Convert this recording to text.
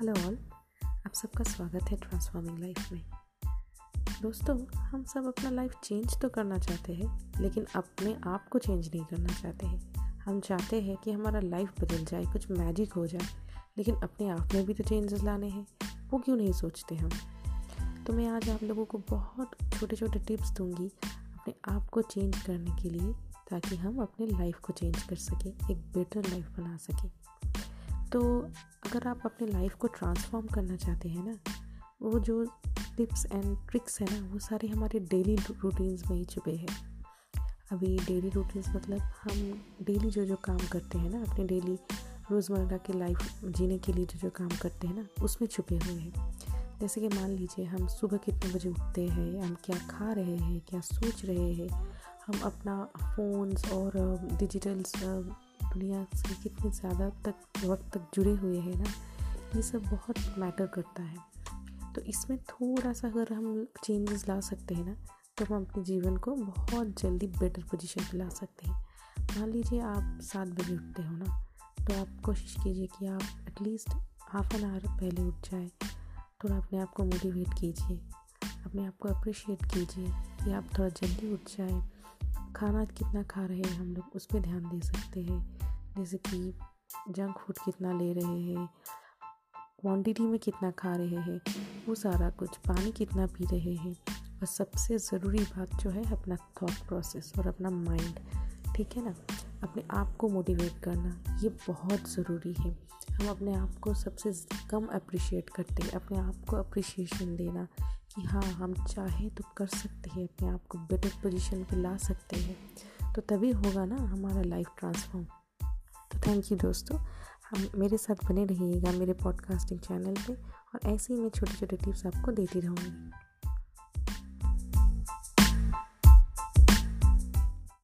Hello all, आप सबका स्वागत है ट्रांसफॉर्मिंग लाइफ में। दोस्तों, हम सब अपना लाइफ चेंज तो करना चाहते हैं, लेकिन अपने आप को चेंज नहीं करना चाहते हैं। हम चाहते हैं कि हमारा लाइफ बदल जाए, कुछ मैजिक हो जाए, लेकिन अपने आप में भी तो चेंजेस लाने हैं, वो क्यों नहीं सोचते हम? तो मैं आज आप लोगों को बहुत छोटे छोटे टिप्स दूँगी अपने आप को चेंज करने के लिए, ताकि हम अपने लाइफ को चेंज कर सकें, एक बेटर लाइफ बना सकें। तो अगर आप अपने लाइफ को ट्रांसफॉर्म करना चाहते हैं ना, वो जो टिप्स एंड ट्रिक्स है ना, वो सारे हमारे डेली रूटीन्स में ही छुपे हैं। अभी डेली रूटीन्स मतलब हम डेली जो जो काम करते हैं ना, अपने डेली रोज़मर्रा की लाइफ जीने के लिए जो जो काम करते हैं ना, उसमें छुपे हुए हैं। जैसे कि मान लीजिए हम सुबह कितने बजे उठते हैं, हम क्या खा रहे हैं, क्या सोच रहे हैं, हम अपना फ़ोन्स और डिजिटल्स दुनिया से कितने ज़्यादा तक, वक्त तक जुड़े हुए हैं ना, ये सब बहुत मैटर करता है। तो इसमें थोड़ा सा अगर हम चेंजेस ला सकते हैं ना तो हम अपने जीवन को बहुत जल्दी बेटर पोजीशन पे ला सकते हैं। मान लीजिए आप सात बजे उठते हो ना तो आप कोशिश कीजिए कि आप एटलीस्ट हाफ़ एन आवर पहले उठ जाए, थोड़ा अपने आप को मोटिवेट कीजिए, अपने आप को अप्रिशिएट कीजिए कि आप थोड़ा जल्दी उठ जाए। खाना कितना खा रहे हैं हम लोग, उस पर ध्यान दे सकते हैं। जैसे कि जंक फ़ूड कितना ले रहे हैं क्वांटिटी में कितना खा रहे हैं, वो सारा कुछ, पानी कितना पी रहे हैं। और सबसे ज़रूरी बात जो है, अपना थॉट प्रोसेस और अपना माइंड ठीक है ना? अपने आप को मोटिवेट करना, ये बहुत ज़रूरी है। हम अपने आप को सबसे कम अप्रिशिएट करते हैं, अपने आप को अप्रिशिएशन देना। कि हाँ हम चाहें तो कर सकते हैं, अपने आप को बेटर पोजीशन पे ला सकते हैं। तो तभी होगा ना हमारा लाइफ ट्रांसफॉर्म तो थैंक यू दोस्तों। हम मेरे साथ बने रहिएगा मेरे पॉडकास्टिंग चैनल पे और ऐसे ही मैं छोटे छोटे टिप्स आपको देती रहूँगी।